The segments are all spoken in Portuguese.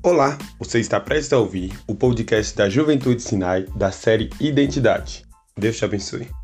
Olá, você está prestes a ouvir o podcast da Juventude Sinai da série Identidade. Deus te abençoe.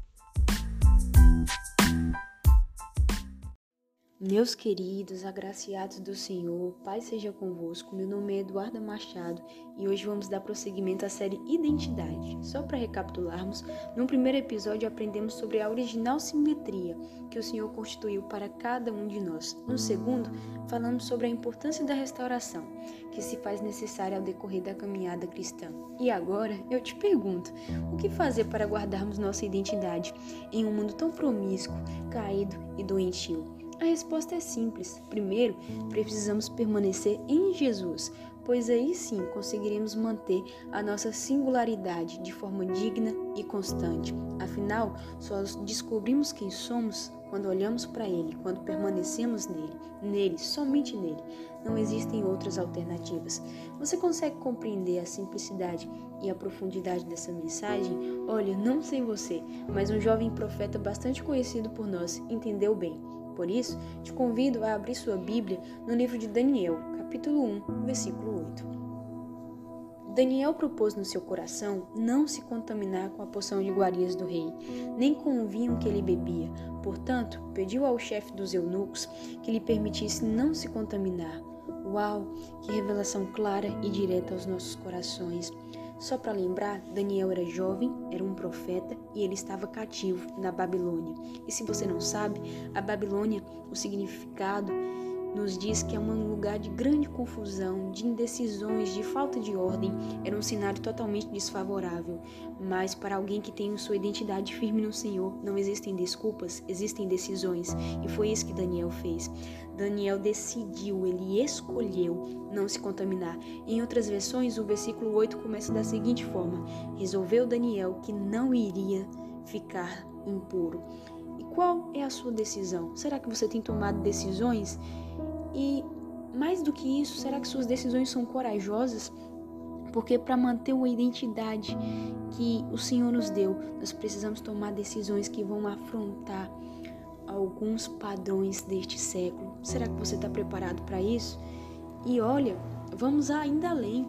Meus queridos, agraciados do Senhor, Pai seja convosco. Meu nome é Eduarda Machado e hoje vamos dar prosseguimento à série Identidade. Só para recapitularmos, no primeiro episódio aprendemos sobre a original simetria que o Senhor constituiu para cada um de nós. No segundo, falamos sobre a importância da restauração, que se faz necessária ao decorrer da caminhada cristã. E agora eu te pergunto: o que fazer para guardarmos nossa identidade em um mundo tão promíscuo, caído e doentio? A resposta é simples. Primeiro, precisamos permanecer em Jesus, pois aí sim conseguiremos manter a nossa singularidade de forma digna e constante. Afinal, só descobrimos quem somos quando olhamos para Ele, quando permanecemos nele, nele, somente nele. Não existem outras alternativas. Você consegue compreender a simplicidade e a profundidade dessa mensagem? Olha, não sei você, mas um jovem profeta bastante conhecido por nós entendeu bem. Por isso, te convido a abrir sua Bíblia no livro de Daniel, capítulo 1, versículo 8. Daniel propôs no seu coração não se contaminar com a poção de iguarias do rei, nem com o vinho que ele bebia. Portanto, pediu ao chefe dos eunucos que lhe permitisse não se contaminar. Uau, que revelação clara e direta aos nossos corações. Só para lembrar, Daniel era jovem, era um profeta e ele estava cativo na Babilônia. E se você não sabe, a Babilônia, o significado nos diz que é um lugar de grande confusão, de indecisões, de falta de ordem. Era um cenário totalmente desfavorável. Mas para alguém que tem sua identidade firme no Senhor, não existem desculpas, existem decisões. E foi isso que Daniel fez. Daniel decidiu, ele escolheu não se contaminar. Em outras versões, o versículo 8 começa da seguinte forma: Resolveu Daniel que não iria ficar impuro. E qual é a sua decisão? Será que você tem tomado decisões e mais do que isso, será que suas decisões são corajosas? Porque para manter uma identidade que o Senhor nos deu, nós precisamos tomar decisões que vão afrontar alguns padrões deste século. Será que você está preparado para isso? E olha, vamos ainda além.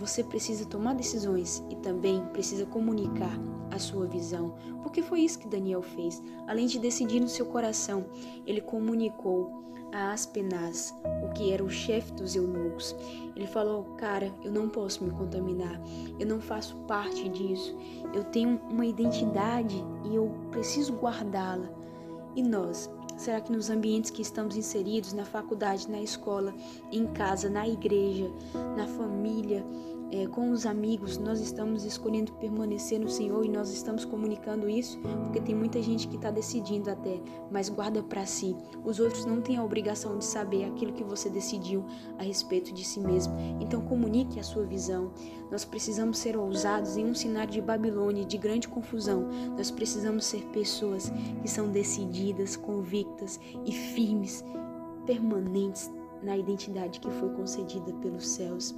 Você precisa tomar decisões e também precisa comunicar a sua visão, porque foi isso que Daniel fez. Além de decidir no seu coração, ele comunicou a Aspenaz, o que era o chefe dos eunucos. Ele falou: Cara, eu não posso me contaminar, eu não faço parte disso, eu tenho uma identidade e eu preciso guardá-la. E nós? Será que nos ambientes que estamos inseridos, na faculdade, na escola, em casa, na igreja, na família, é, com os amigos, nós estamos escolhendo permanecer no Senhor e nós estamos comunicando isso, porque tem muita gente que está decidindo até, mas guarda para si. Os outros não têm a obrigação de saber aquilo que você decidiu a respeito de si mesmo. Então comunique a sua visão. Nós precisamos ser ousados em um cenário de Babilônia, de grande confusão. Nós precisamos ser pessoas que são decididas, convictas e firmes, permanentes na identidade que foi concedida pelos céus.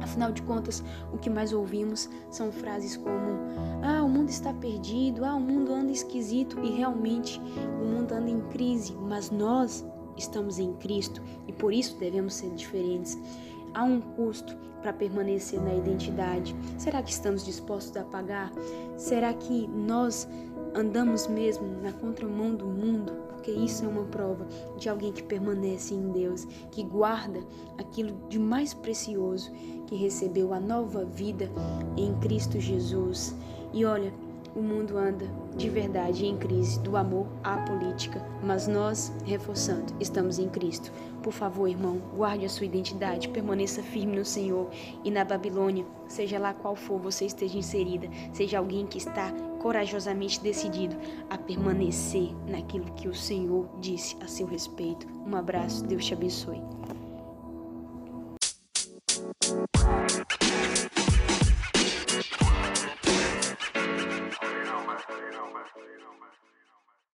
Afinal de contas, o que mais ouvimos são frases como: Ah, o mundo está perdido, ah, o mundo anda esquisito e realmente o mundo anda em crise, mas nós estamos em Cristo e por isso devemos ser diferentes. Há um custo para permanecer na identidade. Será que estamos dispostos a pagar? Será que nós andamos mesmo na contramão do mundo? Isso é uma prova de alguém que permanece em Deus, que guarda aquilo de mais precioso, que recebeu a nova vida em Cristo Jesus. E olha, o mundo anda de verdade em crise, do amor à política, mas nós, reforçando, estamos em Cristo. Por favor, irmão, guarde a sua identidade, permaneça firme no Senhor e na Babilônia, seja lá qual for você esteja inserida, seja alguém que está corajosamente decidido a permanecer naquilo que o Senhor disse a seu respeito. Um abraço, Deus te abençoe.